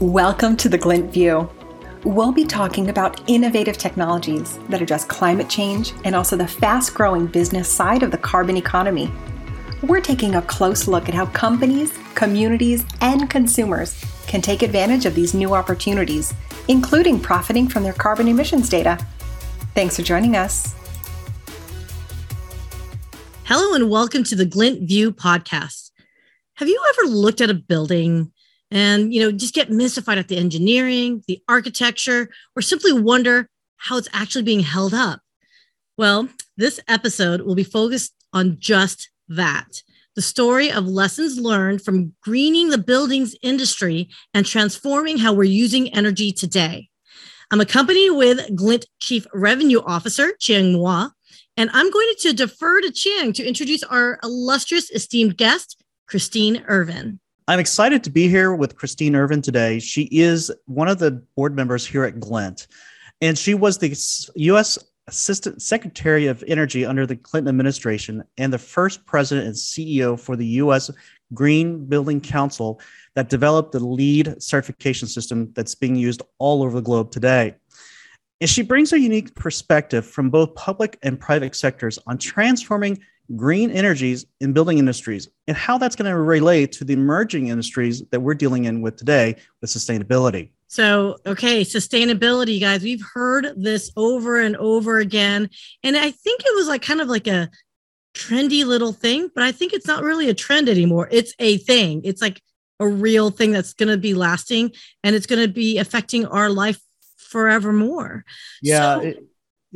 Welcome to the Glynt View. We'll be talking about innovative technologies that address climate change and also the fast growing business side of the carbon economy. We're taking a close look at how companies, communities, and consumers can take advantage of these new opportunities, including profiting from their carbon emissions data. Thanks for joining us. Hello, and welcome to the Glynt View podcast. Have you ever looked at a building and you know just get mystified at the engineering the architecture or simply wonder how it's actually being held up. Well this episode will be focused on just that the story of lessons learned from greening the buildings industry and transforming how we're using energy today. I'm accompanied with Glynt chief revenue officer Chieng Moua, and i'm going to defer to Chieng to introduce our illustrious esteemed guest christine Erving I'm excited to be here with Christine Erving today. She is one of the board members here at Glynt, and she was the U.S. Assistant Secretary of Energy under the Clinton administration and the first president and CEO for the U.S. Green Building Council that developed the LEED certification system that's being used all over the globe today. And she brings a unique perspective from both public and private sectors on transforming green energies in building industries and how that's going to relate to the emerging industries that we're dealing in with today with sustainability. So, okay, sustainability, guys, we've heard this over and over again. And I think it was like kind of like a trendy little thing, but I think it's not really a trend anymore. It's a thing. It's like a real thing that's going to be lasting and it's going to be affecting our life forevermore. Yeah. So, it-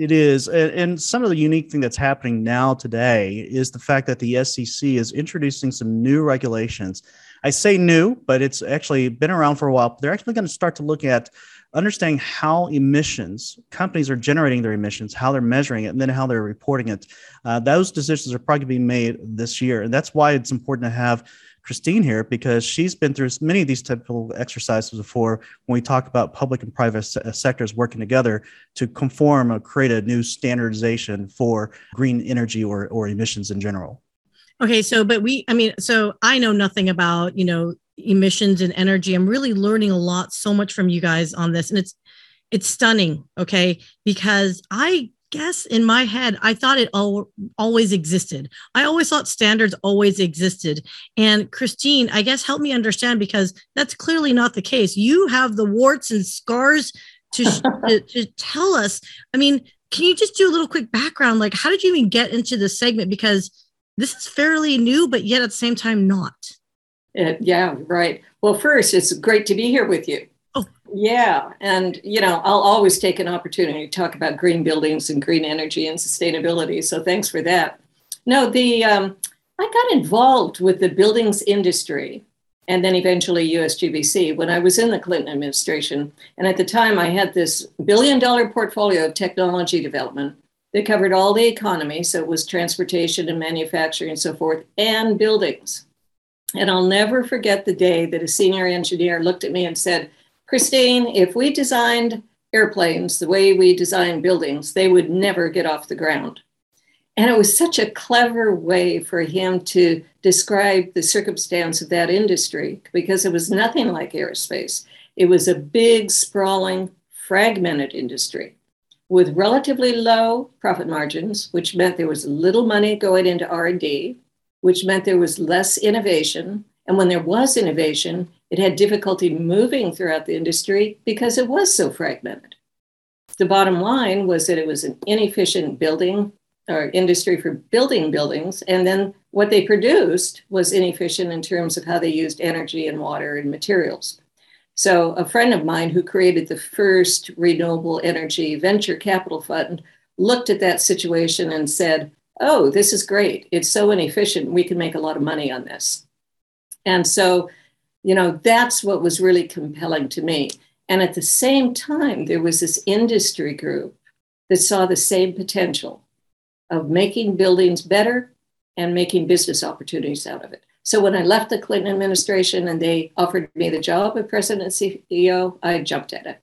it is. And, some of the unique thing that's happening now today is the fact that the SEC is introducing some new regulations. I say new, but it's actually been around for a while. They're actually going to start to look at understanding how emissions companies are generating their emissions, how they're measuring it, and then how they're reporting it. Uh, those decisions are probably being made this year, and that's why it's important to have Christine here because she's been through many of these typical exercises before when we talk about public and private se- uh, sectors working together to conform or create a new standardization for green energy or, or emissions in general. Okay, so but we, I mean, so I know nothing about, you know, emissions and energy. I'm really learning a lot, so much from you guys on this. And it's it's stunning, okay? Because I guess in my head, I thought it all, always existed. I always thought standards always existed. And Christine, I guess help me understand because that's clearly not the case. You have the warts and scars to, to, to tell us. I mean, can you just do a little quick background? Like, how did you even get into this segment? Because this is fairly new, but yet at the same time, not. Uh, yeah, right. Well, first, it's great to be here with you. Yeah. And, you know, I'll always take an opportunity to talk about green buildings and green energy and sustainability. So thanks for that. No, the, um, I got involved with the buildings industry and then eventually USGBC when I was in the Clinton administration. And at the time, I had this billion dollar portfolio of technology development that covered all the economy. So it was transportation and manufacturing and so forth, and buildings. And I'll never forget the day that a senior engineer looked at me and said, Christine, if we designed airplanes the way we design buildings, they would never get off the ground. And it was such a clever way for him to describe the circumstance of that industry because it was nothing like aerospace. It was a big, sprawling, fragmented industry with relatively low profit margins, which meant there was little money going into R&D, which meant there was less innovation. And when there was innovation, it had difficulty moving throughout the industry because it was so fragmented. The bottom line was that it was an inefficient building or industry for building buildings. And then what they produced was inefficient in terms of how they used energy and water and materials. So, a friend of mine who created the first renewable energy venture capital fund looked at that situation and said, Oh, this is great. It's so inefficient. We can make a lot of money on this. And so you know, that's what was really compelling to me. And at the same time, there was this industry group that saw the same potential of making buildings better and making business opportunities out of it. So when I left the Clinton administration and they offered me the job of president and CEO, I jumped at it.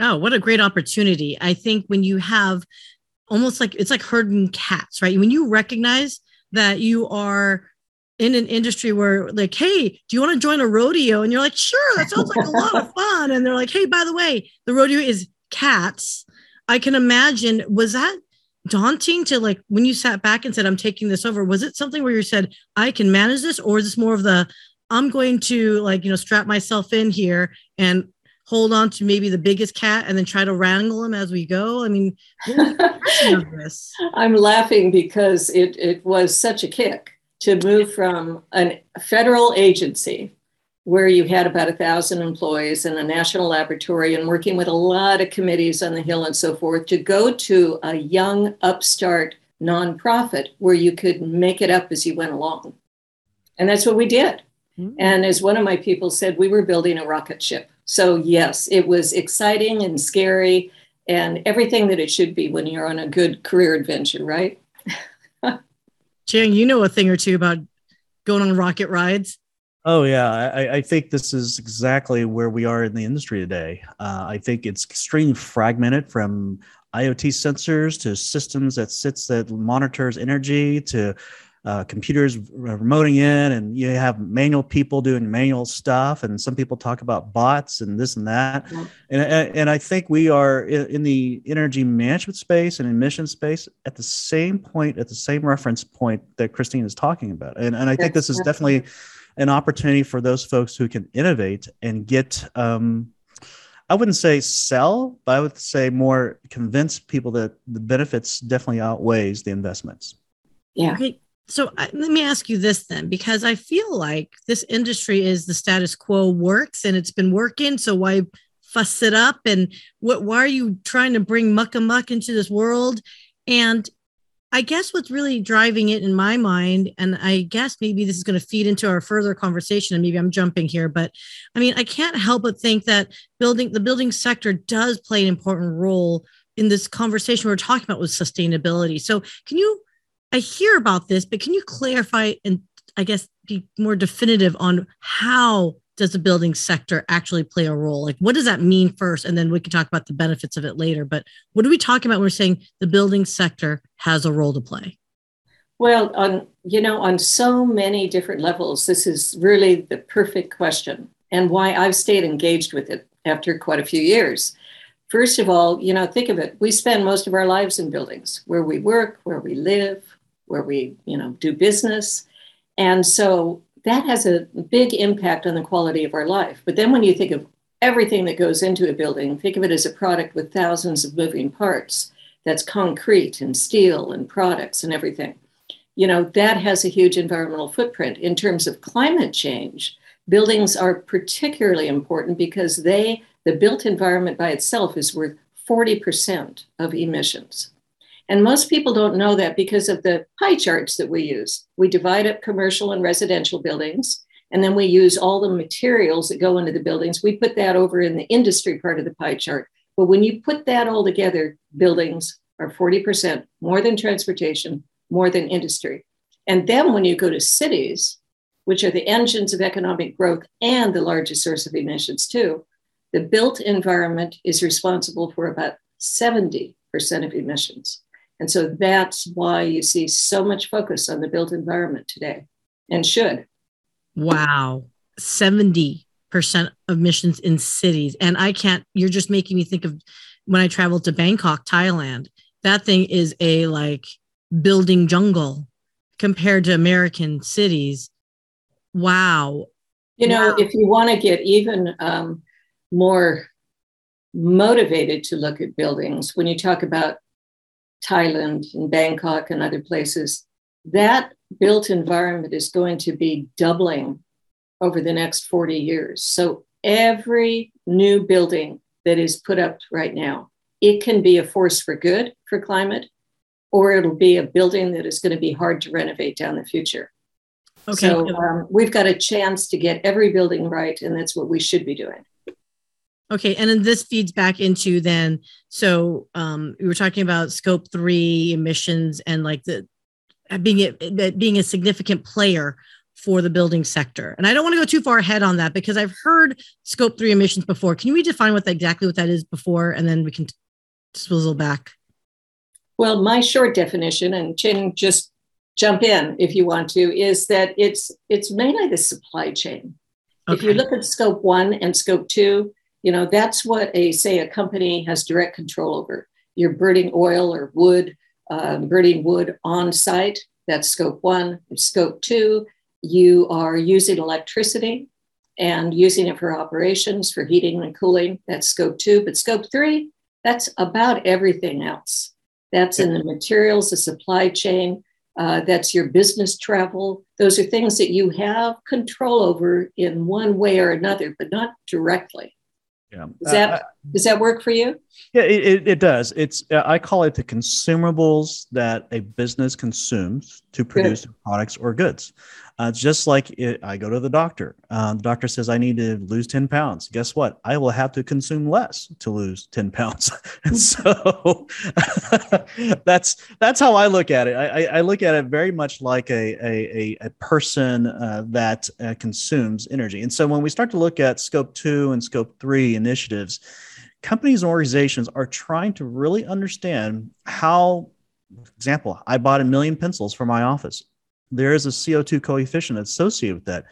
Oh, what a great opportunity. I think when you have almost like it's like herding cats, right? When you recognize that you are in an industry where like hey do you want to join a rodeo? And you're like sure that sounds like a lot of fun. And they're like hey by the way the rodeo is cats. I can imagine was that daunting to like when you sat back and said i'm taking this over was it something where you said i can manage this? Or is this more of the i'm going to like you know strap myself in here and hold on to maybe the biggest cat and then try to wrangle him as we go? I mean, I'm laughing because it, it was such a kick to move from a federal agency where you had about a thousand employees in a national laboratory and working with a lot of committees on the Hill and so forth to go to a young upstart nonprofit where you could make it up as you went along. And that's what we did. Mm-hmm. And as one of my people said, we were building a rocket ship. So, yes, it was exciting and scary and everything that it should be when you're on a good career adventure, right? Chieng, you know a thing or two about going on rocket rides. Oh yeah, I, I, think this is exactly where we are in the industry today. Uh, I think it's extremely fragmented from IoT sensors to systems that sits that monitors energy to uh, computers remoting in and you have manual people doing manual stuff and some people talk about bots and this and that. Yeah. and, and i think we are in the energy management space and emission space at the same point at the same reference point that christine is talking about. And, and i think this is definitely an opportunity for those folks who can innovate and get um, I wouldn't say sell, but I would say more convince people that the benefits definitely outweighs the investments. Yeah so let me ask you this then because i feel like this industry is the status quo works and it's been working so why fuss it up? And what why are you trying to bring muck a muck into this world? And i guess what's really driving it in my mind and i guess maybe this is going to feed into our further conversation and maybe i'm jumping here but i mean i can't help but think that building the building sector does play an important role in this conversation we're talking about with sustainability. So can you I hear about this, but can you clarify and I guess be more definitive on how does the building sector actually play a role? Like, what does that mean first? And then we can talk about the benefits of it later. But what are we talking about when we're saying the building sector has a role to play? Well, on you know, on so many different levels, this is really the perfect question, and why I've stayed engaged with it after quite a few years. First of all, you know, think of it. We spend most of our lives in buildings where we work, where we live, where we, you know, do business. And so that has a big impact on the quality of our life. But then when you think of everything that goes into a building, think of it as a product with thousands of moving parts. That's concrete and steel and products and everything. You know, that has a huge environmental footprint. In terms of climate change, buildings are particularly important because they, the built environment by itself is worth 40% of emissions. And most people don't know that because of the pie charts that we use. We divide up commercial and residential buildings, and then we use all the materials that go into the buildings. We put that over in the industry part of the pie chart. But when you put that all together, buildings are 40% more than transportation, more than industry. And then when you go to cities, which are the engines of economic growth and the largest source of emissions too, the built environment is responsible for about 70% of emissions. And so that's why you see so much focus on the built environment today and should. Wow. 70% of emissions in cities. And I can't, you're just making me think of when I traveled to Bangkok, Thailand. That thing is a like building jungle compared to American cities. Wow. You know, wow. if you want to get even um, more motivated to look at buildings, when you talk about Thailand and Bangkok and other places, that built environment is going to be doubling over the next 40 years. So every new building that is put up right now, it can be a force for good for climate, or it'll be a building that is going to be hard to renovate down the future. Okay. So um, we've got a chance to get every building right, and that's what we should be doing. Okay, and then this feeds back into then. So um, we were talking about scope three emissions and like the being a, being a significant player for the building sector. And I don't want to go too far ahead on that because I've heard scope three emissions before. Can we define what that, exactly what that is before, and then we can swizzle back? Well, my short definition, and Chin just jump in if you want to, is that it's it's mainly the supply chain. Okay. If you look at scope one and scope two, you know, that's what a say a company has direct control over. You're burning oil or wood, um, burning wood on site. That's scope one. Scope two, you are using electricity and using it for operations, for heating and cooling. That's scope two. But scope three, that's about everything else. That's in the materials, the supply chain, uh, that's your business travel. Those are things that you have control over in one way or another, but not directly. Yeah. Does that uh, does that work for you? Yeah, it, it does. It's uh, I call it the consumables that a business consumes to produce products or goods. Uh, just like it, I go to the doctor. Uh, the doctor says I need to lose 10 pounds. Guess what? I will have to consume less to lose 10 pounds. and so that's that's how I look at it. I, I, look at it very much like a, a, a person uh, that uh, consumes energy. And so when we start to look at scope two and scope three initiatives, companies and organizations are trying to really understand how example, I bought a million pencils for my office there is a CO2 coefficient associated with that.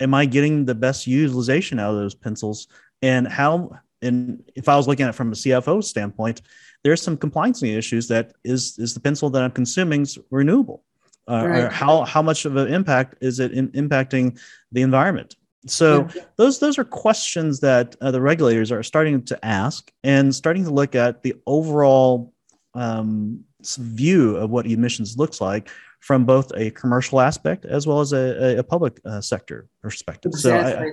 Am I getting the best utilization out of those pencils? And how, and if I was looking at it from a CFO standpoint, there's some compliance issues that is, is the pencil that I'm consuming renewable? Uh, right. Or how, how much of an impact is it in, impacting the environment? So yeah. those those are questions that uh, the regulators are starting to ask and starting to look at the overall um, view of what emissions looks like from both a commercial aspect as well as a, a public uh, sector perspective. Exactly. So I,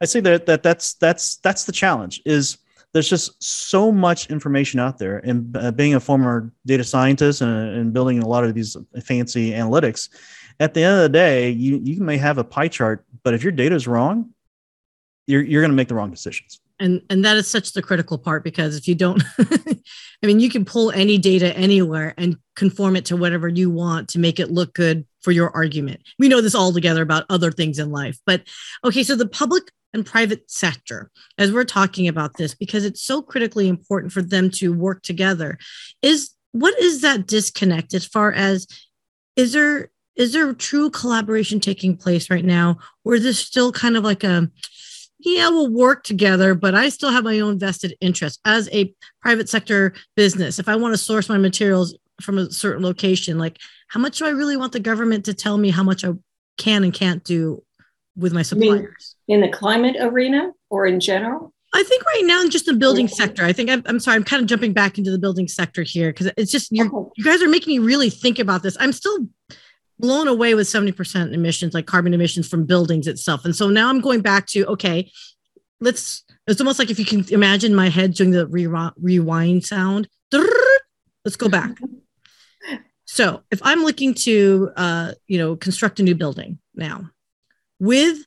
I say that, that that's that's that's the challenge is there's just so much information out there and uh, being a former data scientist and, and, building a lot of these fancy analytics at the end of the day you, you may have a pie chart but if your data is wrong you're, you're going to make the wrong decisions and and that is such the critical part because if you don't i mean you can pull any data anywhere and conform it to whatever you want to make it look good for your argument. We know this all together about other things in life but okay so the public and private sector as we're talking about this because it's so critically important for them to work together is what is that disconnect as far as is there is there true collaboration taking place right now or is this still kind of like a yeah, we'll work together, but I still have my own vested interest as a private sector business. If I want to source my materials from a certain location, like how much do I really want the government to tell me how much I can and can't do with my suppliers? In the climate arena or in general? I think right now in just the building sector. I think I'm, I'm sorry, I'm kind of jumping back into the building sector here because it's just you guys are making me really think about this. I'm still blown away with 70% emissions, like carbon emissions from buildings itself. And so now I'm going back to, okay, let's, it's almost like if you can imagine my head doing the re- rewind sound. Let's go back. So if I'm looking to, uh, you know, construct a new building now with,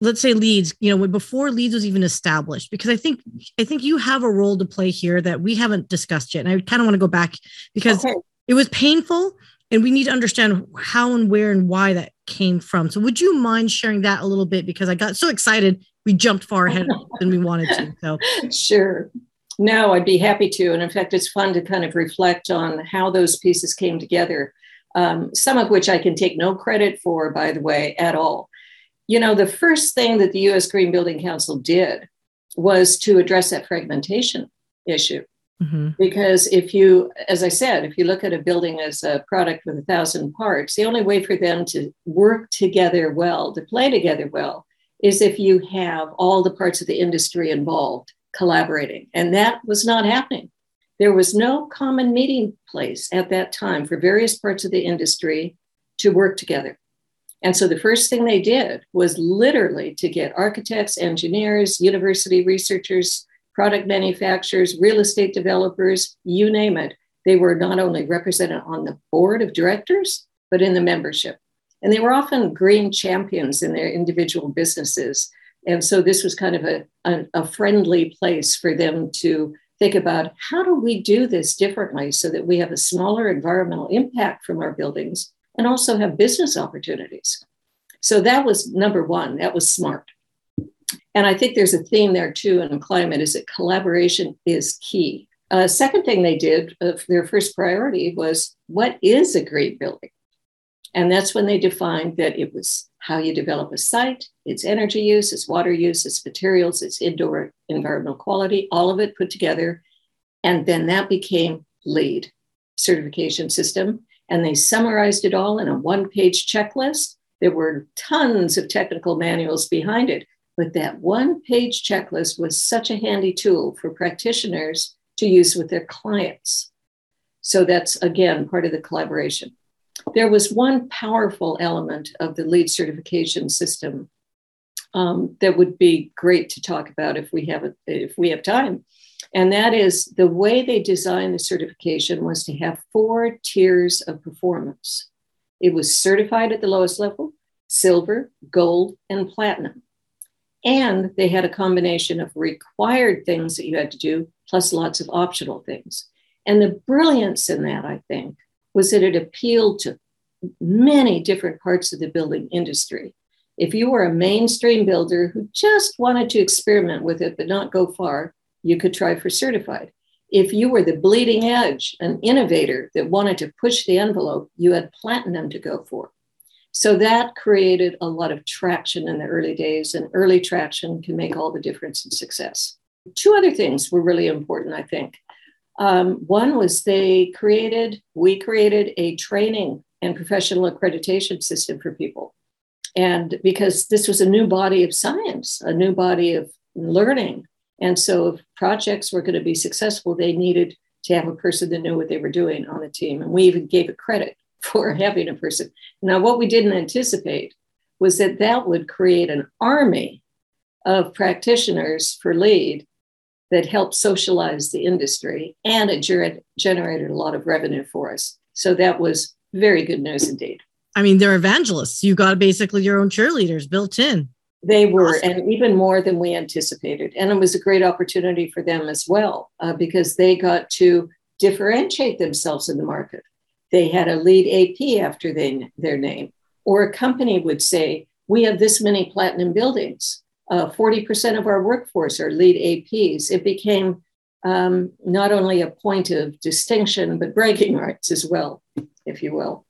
let's say LEEDS, you know, before LEEDS was even established, because I think, I think you have a role to play here that we haven't discussed yet. And I kind of want to go back because okay. it was painful and we need to understand how and where and why that came from. So, would you mind sharing that a little bit? Because I got so excited, we jumped far ahead than we wanted to. So, sure. No, I'd be happy to. And in fact, it's fun to kind of reflect on how those pieces came together, um, some of which I can take no credit for, by the way, at all. You know, the first thing that the US Green Building Council did was to address that fragmentation issue. Mm-hmm. Because if you, as I said, if you look at a building as a product with a thousand parts, the only way for them to work together well, to play together well, is if you have all the parts of the industry involved collaborating. And that was not happening. There was no common meeting place at that time for various parts of the industry to work together. And so the first thing they did was literally to get architects, engineers, university researchers, product manufacturers, real estate developers, you name it. They were not only represented on the board of directors, but in the membership. And they were often green champions in their individual businesses. And so this was kind of a, a, a friendly place for them to think about how do we do this differently so that we have a smaller environmental impact from our buildings and also have business opportunities. So that was number one, that was smart. And I think there's a theme there too in climate is that collaboration is key. Uh, second thing they did, uh, their first priority was what is a great building? And that's when they defined that it was how you develop a site, its energy use, its water use, its materials, its indoor environmental quality, all of it put together. And then that became LEED certification system. And they summarized it all in a one page checklist. There were tons of technical manuals behind it, but that one page checklist was such a handy tool for practitioners to use with their clients. So that's again part of the collaboration. There was one powerful element of the LEED certification system um, that would be great to talk about if we have a, if we have time, and that is the way they designed the certification was to have four tiers of performance. It was certified at the lowest level, silver, gold, and platinum. And they had a combination of required things that you had to do, plus lots of optional things. And the brilliance in that, I think, was that it appealed to many different parts of the building industry. If you were a mainstream builder who just wanted to experiment with it but not go far, you could try for certified. If you were the bleeding edge, an innovator that wanted to push the envelope, you had platinum to go for. So that created a lot of traction in the early days, and early traction can make all the difference in success. Two other things were really important, I think. Um, one was they created, we created a training and professional accreditation system for people. And because this was a new body of science, a new body of learning. And so if projects were going to be successful, they needed to have a person that knew what they were doing on the team. And we even gave it credit for having a person. Now, what we didn't anticipate was that that would create an army of practitioners for LEED that helped socialize the industry and it ger- generated a lot of revenue for us. So that was very good news indeed. I mean, they're evangelists. You got basically your own cheerleaders built in. They were, awesome. and even more than we anticipated. And it was a great opportunity for them as well, uh, because they got to differentiate themselves in the market. They had a LEED AP after they, their name, or a company would say, We have this many platinum buildings uh, 40% of our workforce are LEED APs. It became um, not only a point of distinction, but bragging rights as well, if you will.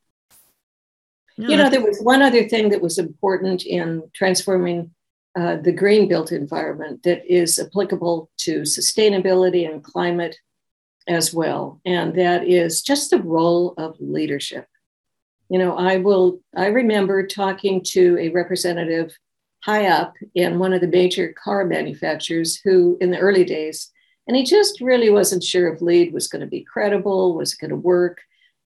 No, you know, there was one other thing that was important in transforming uh, the green built environment that is applicable to sustainability and climate as well. And that is just the role of leadership. You know, I will, I remember talking to a representative high up in one of the major car manufacturers who, in the early days, and he just really wasn't sure if LEED was going to be credible, was it going to work.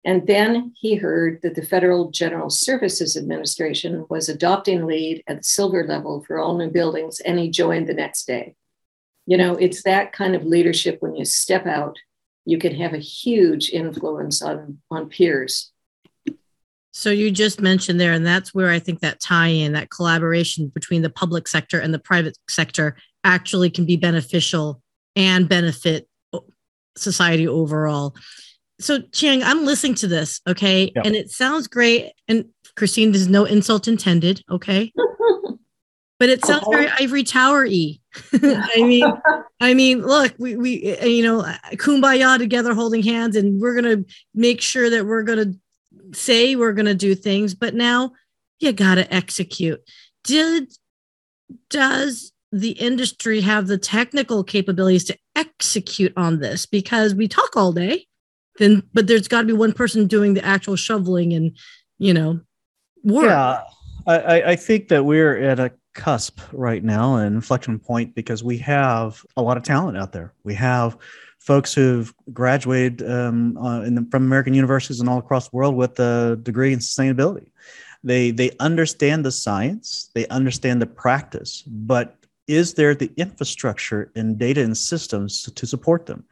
And then he heard that the Federal General Services Administration was adopting LEED at the silver level for all new buildings, and he joined the next day. You know, it's that kind of leadership when you step out, you can have a huge influence on, on peers. So you just mentioned there, and that's where I think that tie-in, that collaboration between the public sector and the private sector actually can be beneficial and benefit society overall. So Chieng, I'm listening to this, okay, and it sounds great. And Christine, there's no insult intended, okay? but it sounds very ivory tower-y. I mean, I mean, look, we we uh, you know, kumbaya together, holding hands, and we're gonna make sure that we're gonna say we're going to do things, but now you got to execute. Did does the industry have the technical capabilities to execute on this? Because we talk all day, then but there's got to be one person doing the actual shoveling and you know work. Yeah, I, I think that we're at a cusp right now, an inflection point, because we have a lot of talent out there. We have folks who've graduated um, uh, the, from American universities and all across the world with a degree in sustainability. They they understand the science, they understand the practice, but is there the infrastructure and data and systems to support them?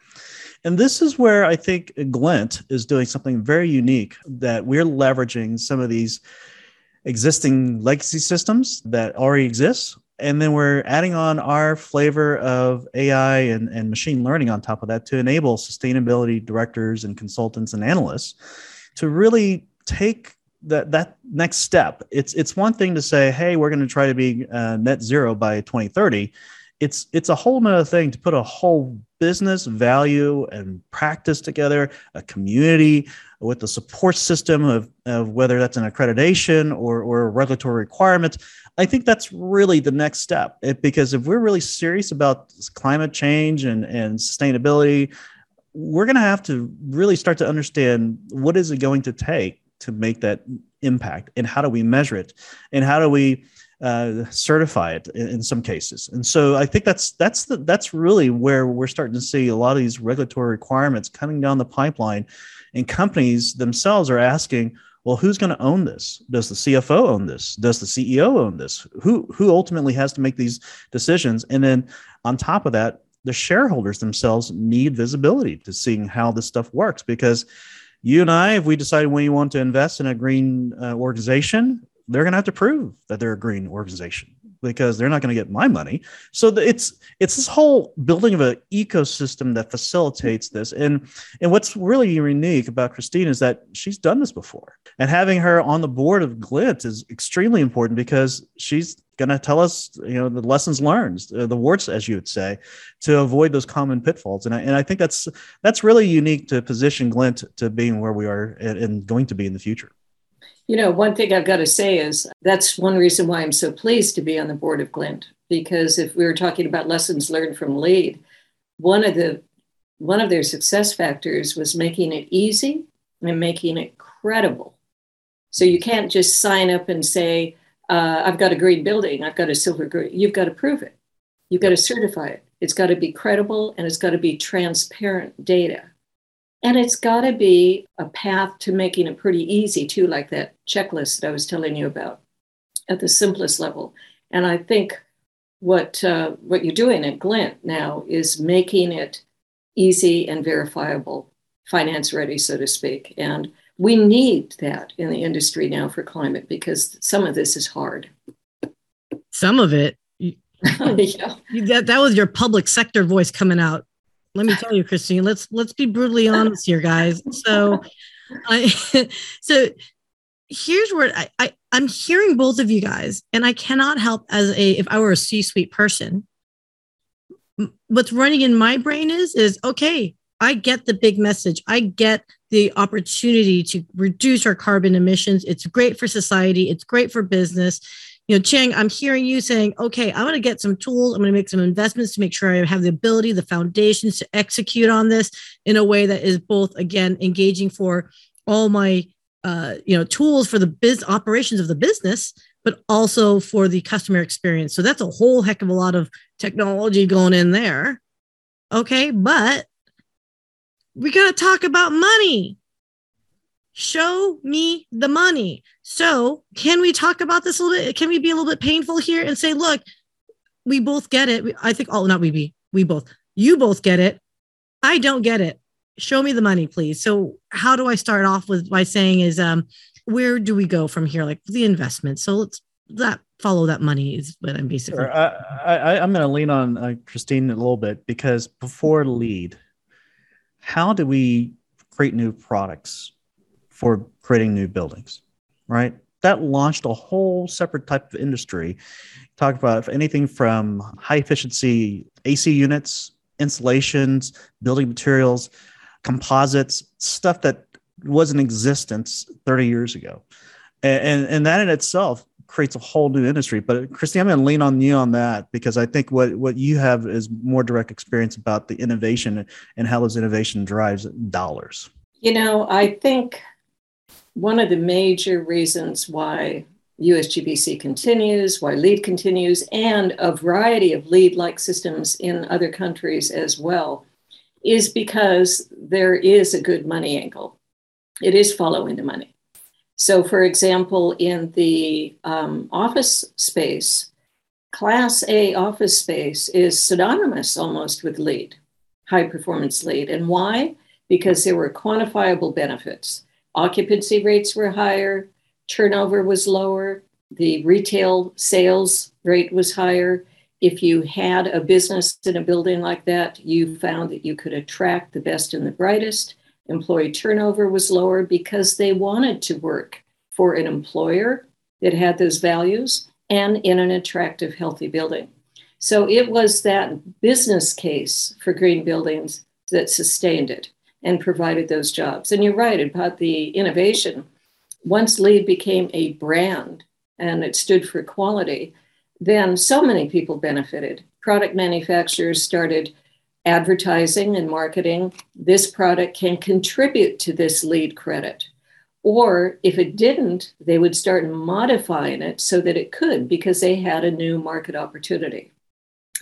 And this is where I think Glynt is doing something very unique that we're leveraging some of these existing legacy systems that already exist and then we're adding on our flavor of AI and, and machine learning on top of that to enable sustainability directors and consultants and analysts to really take that that next step. It's it's one thing to say, hey, we're going to try to be uh, net zero by 2030. It's it's a whole nother thing to put a whole business value and practice together, a community with the support system of, of whether that's an accreditation or, or regulatory requirement. I think that's really the next step it, because if we're really serious about climate change and, and sustainability, we're going to have to really start to understand what is it going to take to make that impact and how do we measure it and how do we uh, certify it in, in, some cases. And so I think that's that's the, that's really where we're starting to see a lot of these regulatory requirements coming down the pipeline, and companies themselves are asking, well, who's going to own this? Does the CFO own this? Does the CEO own this? Who who ultimately has to make these decisions? And then on top of that, the shareholders themselves need visibility to seeing how this stuff works because you and I, if we decide we want to invest in a green uh, organization, they're going to have to prove that they're a green organization because they're not going to get my money. So it's it's this whole building of an ecosystem that facilitates this. And and what's really unique about Christine is that she's done this before. And having her on the board of Glynt is extremely important because she's going to tell us, you know, the lessons learned, uh, the warts, as you would say, to avoid those common pitfalls. And I, and I think that's that's really unique to position Glynt to being where we are and, and going to be in the future. You know, one thing I've got to say is that's one reason why I'm so pleased to be on the board of Glynt. Because if we were talking about lessons learned from LEED, one of the one of their success factors was making it easy and making it credible. So you can't just sign up and say, uh, "I've got a green building, I've got a silver green." You've got to prove it. You've got to certify it. It's got to be credible and it's got to be transparent data. And it's got to be a path to making it pretty easy, too, like that checklist that I was telling you about at the simplest level. And I think what, uh, what you're doing at Glynt now is making it easy and verifiable, finance ready, so to speak. And we need that in the industry now for climate because some of this is hard. Some of it. yeah. that, that was your public sector voice coming out let me tell you, Christine. Let's let's be brutally honest here, guys. So, I so here's where I, I I'm hearing both of you guys, and I cannot help as a if I were a C-suite person. What's running in my brain is is okay. I get the big message. I get the opportunity to reduce our carbon emissions. It's great for society. It's great for business you know, Chieng, I'm hearing you saying, okay, I'm going to get some tools. I'm going to make some investments to make sure I have the ability, the foundations to execute on this in a way that is both, again, engaging for all my, uh, you know, tools for the biz operations of the business, but also for the customer experience. So that's a whole heck of a lot of technology going in there. Okay. But we got to talk about money show me the money. So, can we talk about this a little bit? Can we be a little bit painful here and say, look, we both get it. I think, oh, not we be, we both, you both get it. I don't get it. Show me the money, please. So, how do I start off with by saying, is, um, where do we go from here? Like the investment. So, let's that follow that money is what I'm basically. Sure. I, I, I'm going to lean on uh, Christine a little bit because before LEED, how do we create new products? for creating new buildings, right? That launched a whole separate type of industry. Talk about anything from high efficiency AC units, installations, building materials, composites, stuff that was in existence 30 years ago. And, and, and that in itself creates a whole new industry. But Christy, I'm going to lean on you on that because I think what, what you have is more direct experience about the innovation and how those innovation drives dollars. You know, I think one of the major reasons why USGBC continues, why LEED continues, and a variety of LEED like systems in other countries as well, is because there is a good money angle. It is following the money. So, for example, in the um, office space, Class A office space is synonymous almost with LEED, high performance LEED. And why? Because there were quantifiable benefits occupancy rates were higher, turnover was lower, the retail sales rate was higher. If you had a business in a building like that, you found that you could attract the best and the brightest. Employee turnover was lower because they wanted to work for an employer that had those values and in an attractive, healthy building. So it was that business case for green buildings that sustained it and provided those jobs. And you're right about the innovation. Once LEED became a brand and it stood for quality, then so many people benefited. Product manufacturers started advertising and marketing. This product can contribute to this LEED credit. Or if it didn't, they would start modifying it so that it could because they had a new market opportunity.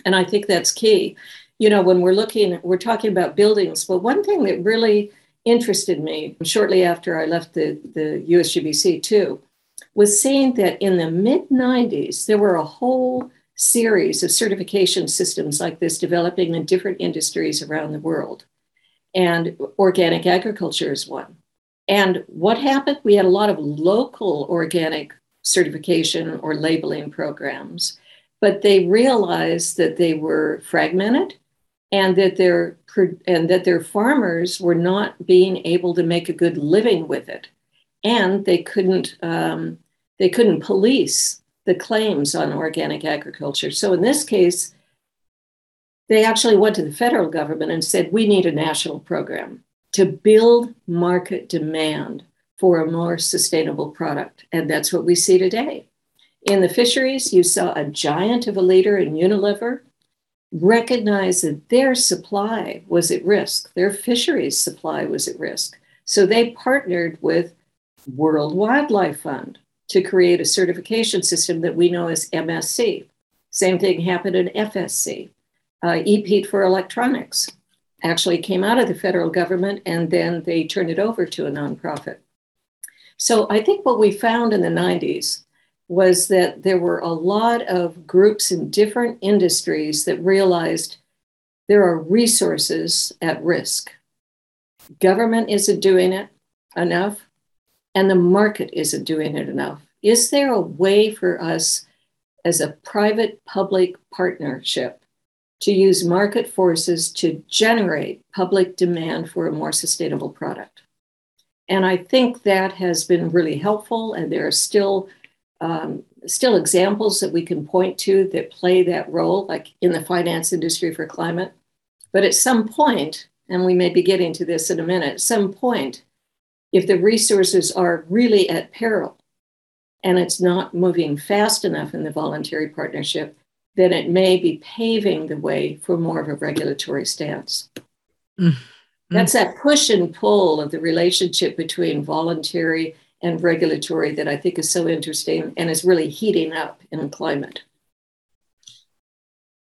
And I think that's key. You know, when we're looking, we're talking about buildings, but one thing that really interested me shortly after I left the, the USGBC too was seeing that in the mid 90s, there were a whole series of certification systems like this developing in different industries around the world. And organic agriculture is one. And what happened? We had a lot of local organic certification or labeling programs, but they realized that they were fragmented and that their and that their farmers were not being able to make a good living with it, and they couldn't um, they couldn't police the claims on organic agriculture. So in this case, they actually went to the federal government and said, we need a national program to build market demand for a more sustainable product. And that's what we see today. In the fisheries, you saw a giant of a leader in Unilever recognize that their supply was at risk, their fisheries supply was at risk. So they partnered with World Wildlife Fund, to create a certification system that we know as MSC. Same thing happened in FSC. Uh, EPEAT for electronics actually came out of the federal government and then they turned it over to a nonprofit. So I think what we found in the 90s was that there were a lot of groups in different industries that realized there are resources at risk. Government isn't doing it enough and the market isn't doing it enough. Is there a way for us as a private public partnership to use market forces to generate public demand for a more sustainable product? And I think that has been really helpful, and there are still um, still examples that we can point to that play that role, like in the finance industry for climate. But at some point, and we may be getting to this in a minute, at some point, if the resources are really at peril and it's not moving fast enough in the voluntary partnership, then it may be paving the way for more of a regulatory stance. Mm-hmm. That's that push and pull of the relationship between voluntary and regulatory that I think is so interesting and is really heating up in climate.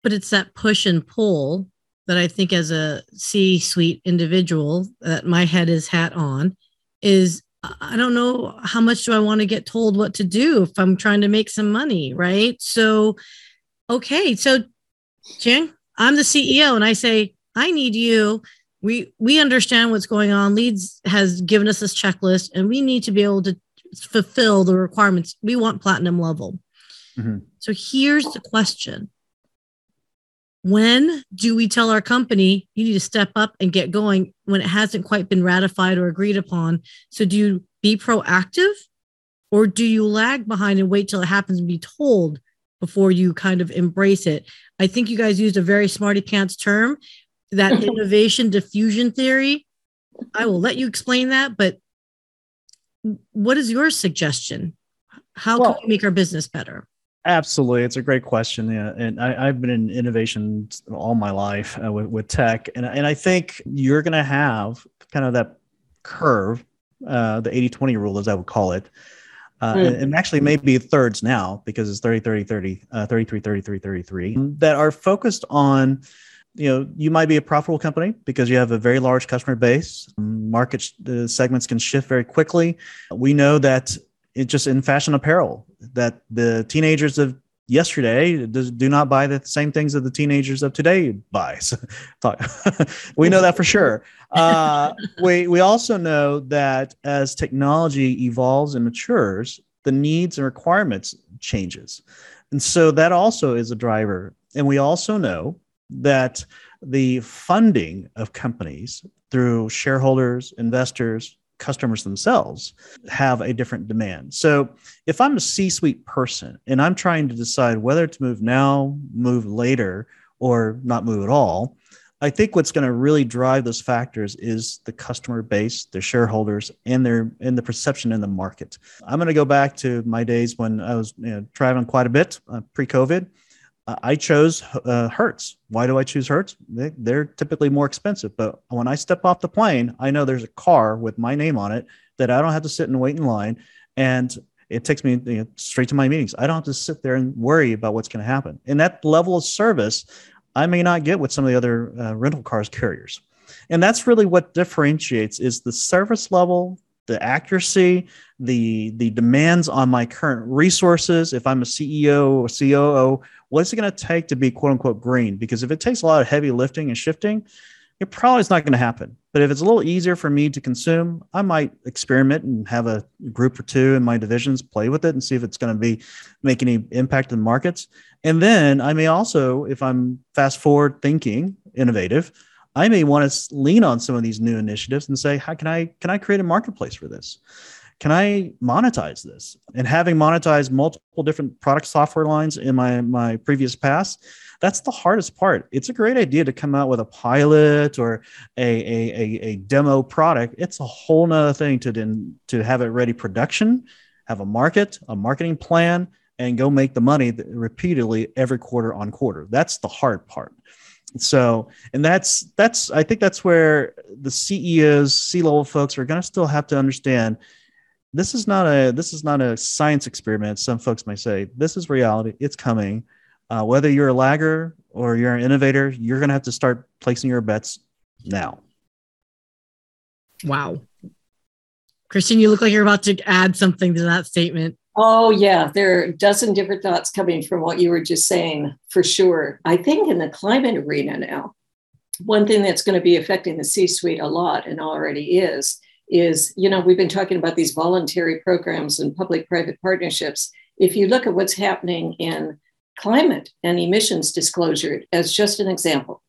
But it's that push and pull that I think, as a C suite individual, that my head is hat on, is I don't know how much do I want to get told what to do if I'm trying to make some money, right? So, okay, so Jing, I'm the CEO, and I say I need you. We we understand what's going on. LEEDS has given us this checklist, and we need to be able to fulfill the requirements. We want platinum level. Mm-hmm. So here's the question: when do we tell our company you need to step up and get going when it hasn't quite been ratified or agreed upon so do you be proactive or do you lag behind and wait till it happens and be told before you kind of embrace it i think you guys used a very smarty pants term that innovation diffusion theory i will let you explain that but what is your suggestion how well, can we make our business better Absolutely, it's a great question. Yeah, and I, have been in innovation all my life uh, with, with tech, and and I think you're going to have kind of that curve, uh, the 80-20 rule, as I would call it, uh, mm. and, and, actually maybe thirds now because it's 30, 30, 30, uh, 33, 33, 33 that are focused on. You know, you might be a profitable company because you have a very large customer base. Market segments can shift very quickly. We know that it just in fashion apparel that the teenagers of yesterday do not buy the same things that the teenagers of today buy. We know that for sure. Uh, we we also know that as technology evolves and matures, the needs and requirements changes, and so that also is a driver. And we also know that the funding of companies through shareholders, investors, customers themselves have a different demand. So if I'm a C suite person and I'm trying to decide whether to move now, move later, or not move at all, I think what's going to really drive those factors is the customer base, their shareholders, and their and the perception in the market. I'm going to go back to my days when I was you know, traveling quite a bit uh, pre-COVID. I chose uh, Hertz. Why do I choose Hertz? They, they're typically more expensive, but when I step off the plane, I know there's a car with my name on it that I don't have to sit and wait in line, and it takes me you know, straight to my meetings. I don't have to sit there and worry about what's going to happen. And that level of service, I may not get with some of the other uh, rental cars carriers. And that's really what differentiates is the service level the accuracy, the the demands on my current resources. If I'm a CEO or COO, what's it going to take to be quote unquote green? Because if it takes a lot of heavy lifting and shifting, it probably is not going to happen. But if it's a little easier for me to consume, I might experiment and have a group or two in my divisions play with it and see if it's going to be make any impact in markets. And then I may also, if I'm fast forward thinking, innovative, I may want to lean on some of these new initiatives and say, how can I can I create a marketplace for this? Can I monetize this? And having monetized multiple different product software lines in my my previous past, that's the hardest part. It's a great idea to come out with a pilot or a, a, a, a demo product. It's a whole nother thing to then to have it ready production, have a market, a marketing plan, and go make the money repeatedly every quarter on quarter. That's the hard part so and that's that's i think that's where the ceos c-level folks are going to still have to understand this is not a this is not a science experiment some folks may say. This is reality. It's coming. Uh, whether you're a lagger or you're an innovator you're going to have to start placing your bets now. Wow. Christine you look like you're about to add something to that statement Oh, yeah. There are a dozen different thoughts coming from what you were just saying, for sure. I think in the climate arena now, one thing that's going to be affecting the C suite a lot and already is, is, you know, we've been talking about these voluntary programs and public private partnerships. If you look at what's happening in climate and emissions disclosure, as just an example,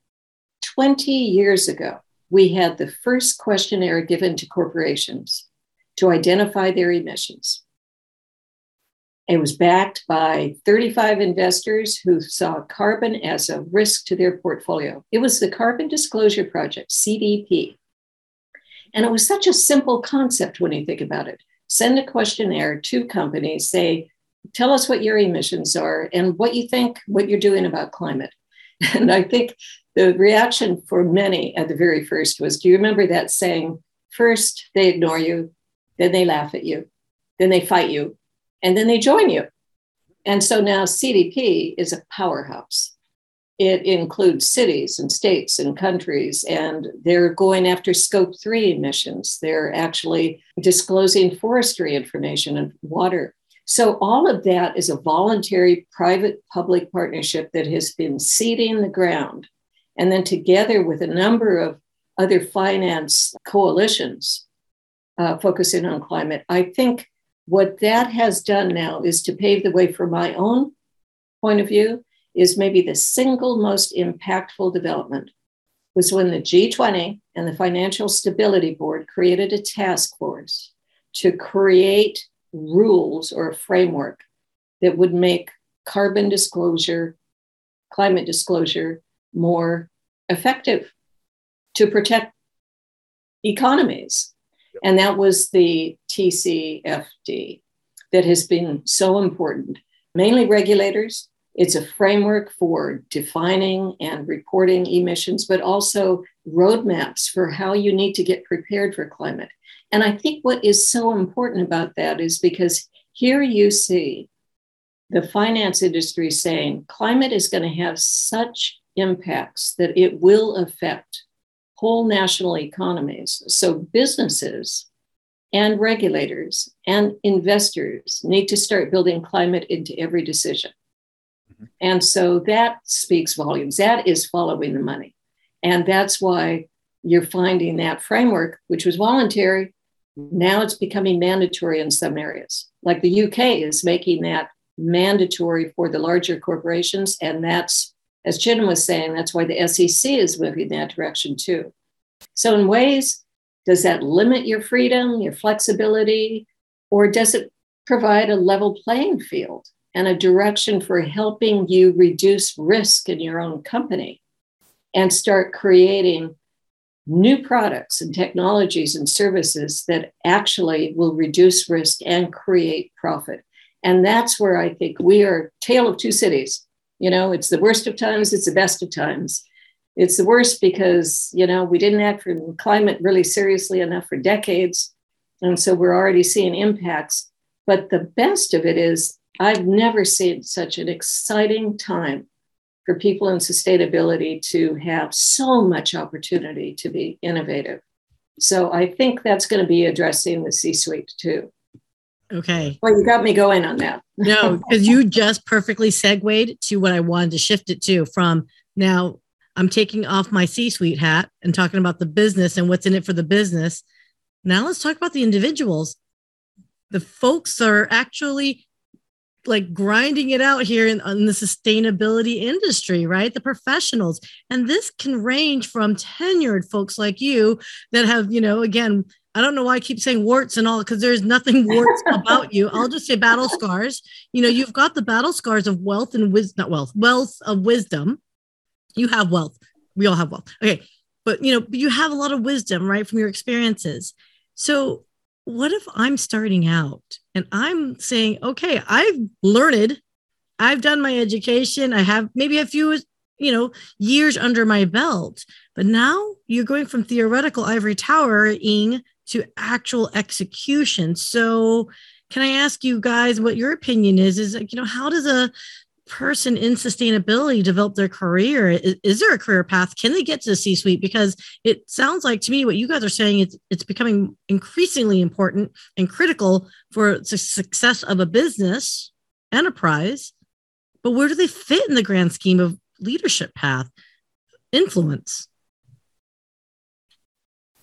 20 years ago, we had the first questionnaire given to corporations to identify their emissions. It was backed by 35 investors who saw carbon as a risk to their portfolio. It was the Carbon Disclosure Project, CDP. And it was such a simple concept when you think about it. Send a questionnaire to companies, say, tell us what your emissions are and what you think, what you're doing about climate. And I think the reaction for many at the very first was do you remember that saying, first they ignore you, then they laugh at you, then they fight you, and then they join you. And so now CDP is a powerhouse. It includes cities and states and countries, and they're going after scope three emissions. They're actually disclosing forestry information and water. So, all of that is a voluntary private public partnership that has been seeding the ground. And then, together with a number of other finance coalitions uh, focusing on climate, I think what that has done now is to pave the way for my own point of view is maybe the single most impactful development was when the G20 and the Financial Stability Board created a task force to create rules or a framework that would make carbon disclosure, climate disclosure more effective to protect economies and that was the TCFD that has been so important, mainly regulators. It's a framework for defining and reporting emissions, but also roadmaps for how you need to get prepared for climate. And I think what is so important about that is because here you see the finance industry saying climate is going to have such impacts that it will affect whole national economies. So businesses and regulators and investors need to start building climate into every decision. Mm-hmm. And so that speaks volumes. That is following the money. And that's why you're finding that framework, which was voluntary, now it's becoming mandatory in some areas. Like the UK is making that mandatory for the larger corporations. And that's as Jim was saying, that's why the SEC is moving in that direction too. So, in ways, Does that limit your freedom, your flexibility, or does it provide a level playing field and a direction for helping you reduce risk in your own company and start creating new products and technologies and services that actually will reduce risk and create profit. And that's where I think we are tale of two cities. You know, it's the worst of times, it's the best of times. It's the worst because, you know, we didn't act for climate really seriously enough for decades. And so we're already seeing impacts. But the best of it is, I've never seen such an exciting time for people in sustainability to have so much opportunity to be innovative. So I think that's going to be addressing the C suite too. Okay. Well, you got me going on that. no, because you just perfectly segued to what I wanted to shift it to from now I'm taking off my C suite hat and talking about the business and what's in it for the business. Now let's talk about the individuals. The folks are actually like grinding it out here in, in, the sustainability industry, right? The professionals. And this can range from tenured folks like you that have, you know, again, I don't know why I keep saying warts and all because there's nothing warts about you. I'll just say battle scars. You know, you've got the battle scars of wealth and wisdom, not wealth, wealth of wisdom. You have wealth. We all have wealth. Okay. But, you know, you have a lot of wisdom, right, from your experiences. So what if I'm starting out and I'm saying, okay, I've learned, I've done my education, I have maybe a few, you know, years under my belt, but now you're going from theoretical ivory towering to actual execution. So, can I ask you guys what your opinion is? Is like, you know, how does a person in sustainability develop their career? Is, is, there a career path? Can they get to the C suite? Because it sounds like to me what you guys are saying it's it's becoming increasingly important and critical for the success of a business enterprise. But where do they fit in the grand scheme of leadership path, influence?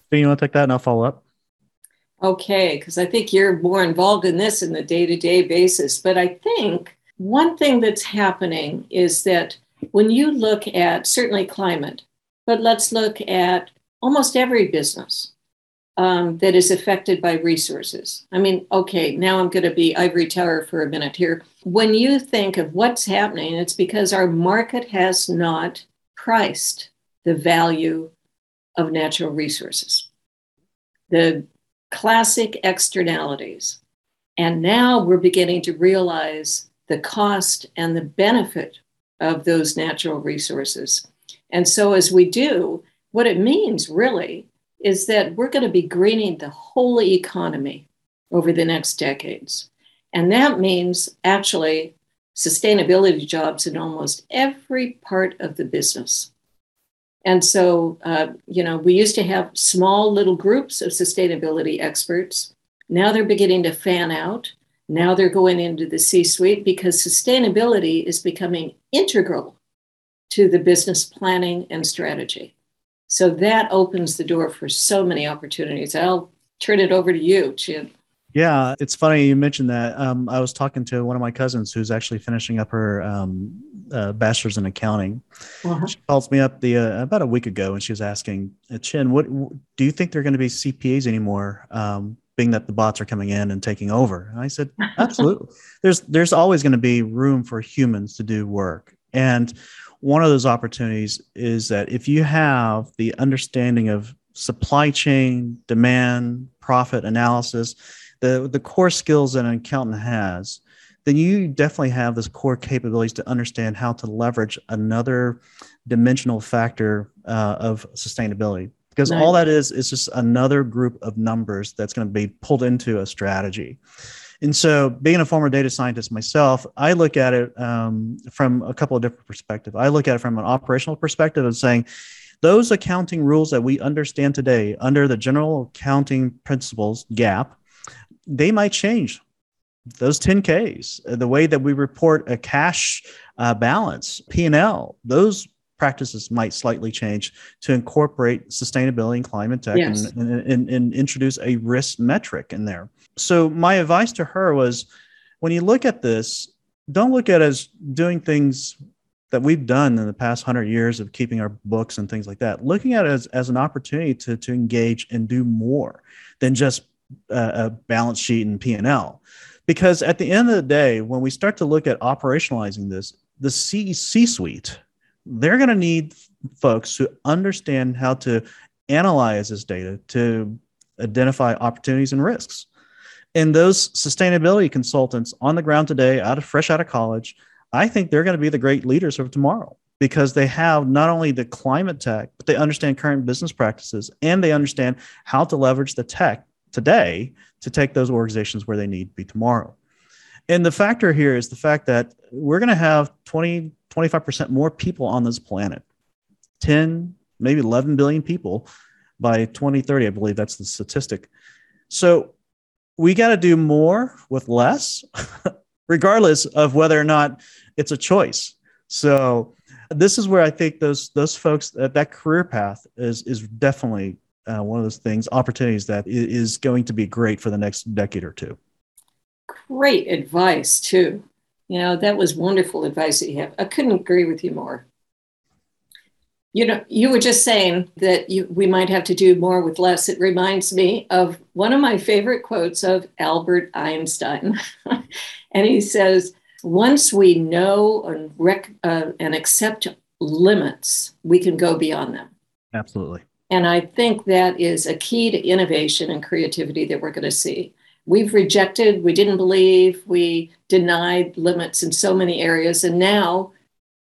So you want to take that and I'll follow up? Okay, because I think you're more involved in this in the day to day basis. But I think one thing that's happening is that when you look at certainly climate, but let's look at almost every business um, that is affected by resources. I mean, okay, now I'm going to be ivory tower for a minute here. When you think of what's happening, it's because our market has not priced the value of natural resources, the classic externalities. And now we're beginning to realize the cost and the benefit of those natural resources. And so, as we do, what it means really is that we're going to be greening the whole economy over the next decades. And that means actually sustainability jobs in almost every part of the business. And so, uh, you know, we used to have small little groups of sustainability experts. Now they're beginning to fan out. Now they're going into the C suite because sustainability is becoming integral to the business planning and strategy. So that opens the door for so many opportunities. I'll turn it over to you, Chieng. Yeah, it's funny you mentioned that. Um, I was talking to one of my cousins who's actually finishing up her um, uh, bachelor's in accounting. Uh-huh. She calls me up the uh, about a week ago, and she was asking, uh, "Chieng, what do you think they're going to be CPAs anymore? Um, being that the bots are coming in and taking over?" And I said, "Absolutely. there's there's always going to be room for humans to do work, and one of those opportunities is that if you have the understanding of supply chain, demand, profit analysis." the the core skills that an accountant has, then you definitely have this core capabilities to understand how to leverage another dimensional factor uh, of sustainability. Because nice. all that is is just another group of numbers that's going to be pulled into a strategy. And so, being a former data scientist myself, I look at it um, from a couple of different perspectives. I look at it from an operational perspective of saying, those accounting rules that we understand today under the general accounting principles GAAP they might change those 10ks uh, the way that we report a cash uh, balance p&l those practices might slightly change to incorporate sustainability and climate tech yes. and, and, and, and introduce a risk metric in there so my advice to her was when you look at this don't look at as doing things that we've done in the past hundred years of keeping our books and things like that, looking at it as, as an opportunity to, to engage and do more than just a, a balance sheet and P&L. Because at the end of the day, when we start to look at operationalizing this, the C suite, they're going to need folks who understand how to analyze this data to identify opportunities and risks. And those sustainability consultants on the ground today, out of fresh out of college, I think they're going to be the great leaders of tomorrow because they have not only the climate tech, but they understand current business practices and they understand how to leverage the tech today to take those organizations where they need to be tomorrow. And the factor here is the fact that we're going to have 20, 25% more people on this planet 10, maybe 11 billion people by 2030. I believe that's the statistic. So we got to do more with less, regardless of whether or not it's a choice. So this is where I think those those folks that that career path is is definitely uh, one of those things opportunities that is going to be great for the next decade or two. Great advice too. You know that was wonderful advice that you have. I couldn't agree with you more. You know, you were just saying that you, we might have to do more with less. It reminds me of one of my favorite quotes of Albert Einstein. and he says, once we know and, rec- uh, and accept limits, we can go beyond them. Absolutely. And I think that is a key to innovation and creativity that we're going to see. We've rejected, we didn't believe, we denied limits in so many areas. And now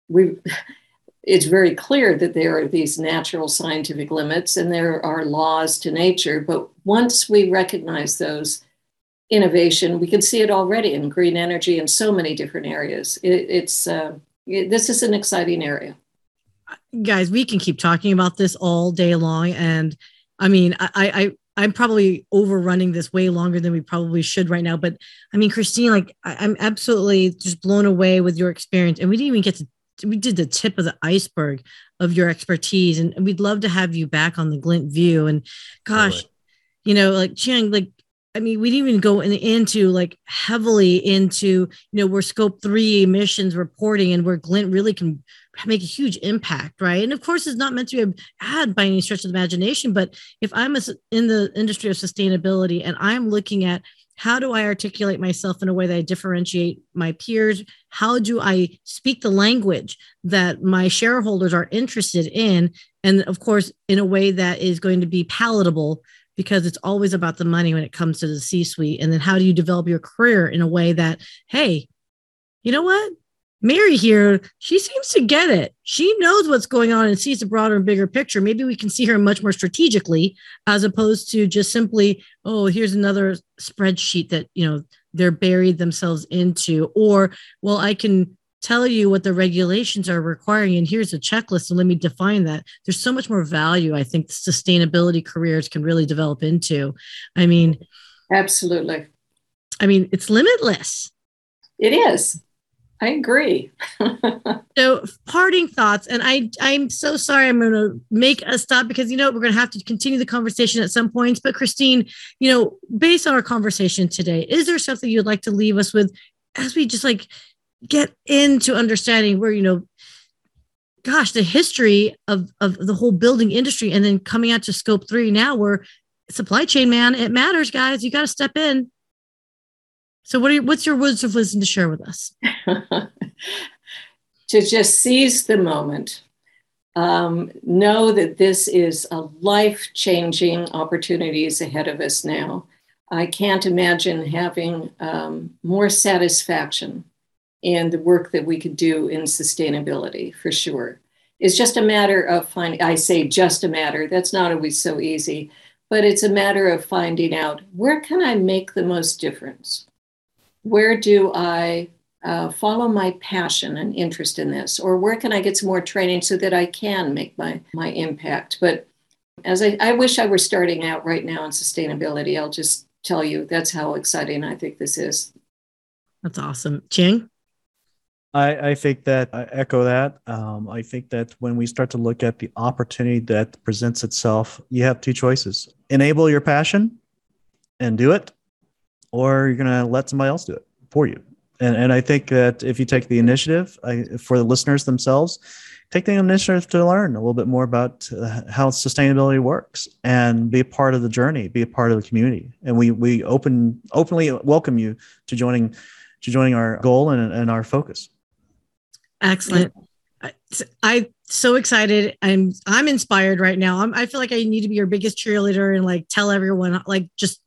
we it's very clear that there are these natural scientific limits and there are laws to nature. But once we recognize those, innovation. We can see it already in green energy in so many different areas. It, it's uh, it, this is an exciting area. Guys, we can keep talking about this all day long, and I mean, I, I I'm probably overrunning this way longer than we probably should right now. But I mean, Christine, like I, am absolutely just blown away with your experience, and we didn't even get to we did the tip of the iceberg of your expertise, and we'd love to have you back on the Glynt View. And gosh, you know, like Chieng, like I mean, we didn't even go in, into like heavily into, you know, where scope three emissions reporting and where Glynt really can make a huge impact, right? And of course, it's not meant to be ad by any stretch of the imagination, but if I'm a, in the industry of sustainability and I'm looking at how do I articulate myself in a way that I differentiate my peers? How do I speak the language that my shareholders are interested in? And of course, in a way that is going to be palatable because it's always about the money when it comes to the C suite. And then how do you develop your career in a way that, hey, you know what? Mary here, she seems to get it. She knows what's going on and sees the broader and bigger picture. Maybe we can see her much more strategically as opposed to just simply, oh, here's another spreadsheet that, you know, they're buried themselves into. Or, well, I can tell you what the regulations are requiring and here's a checklist and let me define that there's so much more value i think sustainability careers can really develop into i mean absolutely i mean it's limitless it is i agree. So parting thoughts and i i'm so sorry i'm going to make a stop because you know we're going to have to continue the conversation at some points but christine you know based on our conversation today is there something you'd like to leave us with as we just like get into understanding where you know gosh the history of of the whole building industry and then coming out to scope three now where supply chain man it matters guys. You got to step in so what are what's your words of wisdom to share with us to just seize the moment um, know that this is a life changing opportunities ahead of us now i can't imagine having um, more satisfaction in the work that we could do in sustainability for sure. It's just a matter of finding, I say just a matter, that's not always so easy, but it's a matter of finding out where can I make the most difference? Where do I uh, follow my passion and interest in this? Or where can I get some more training so that I can make my, my impact? But as I, I wish I were starting out right now in sustainability, I'll just tell you that's how exciting I think this is. That's awesome. Chieng? I, I think that I echo that. Um, I think that when we start to look at the opportunity that presents itself, you have two choices enable your passion and do it, or you're going to let somebody else do it for you. And, and I think that if you take the initiative I, for the listeners themselves, take the initiative to learn a little bit more about uh, how sustainability works and be a part of the journey, be a part of the community. And we we open openly welcome you to joining to joining our goal and, and our focus. Excellent. I, I so excited. I'm I'm inspired right now. I'm, I feel like I need to be your biggest cheerleader and like tell everyone like just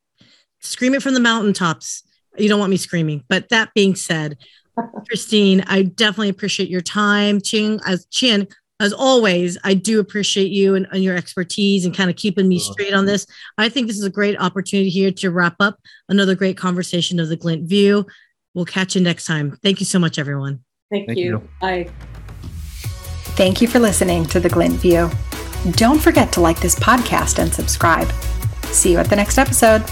scream it from the mountaintops. You don't want me screaming, but that being said, Christine, I definitely appreciate your time. Chieng, as Chieng, as always, I do appreciate you and, and your expertise and kind of keeping me oh, straight on this. I think this is a great opportunity here to wrap up another great conversation of the Glynt View. We'll catch you next time. Thank you so much, everyone. Thank, Thank you. you. Bye. Thank you for listening to the Glynt View. Don't forget to like this podcast and subscribe. See you at the next episode.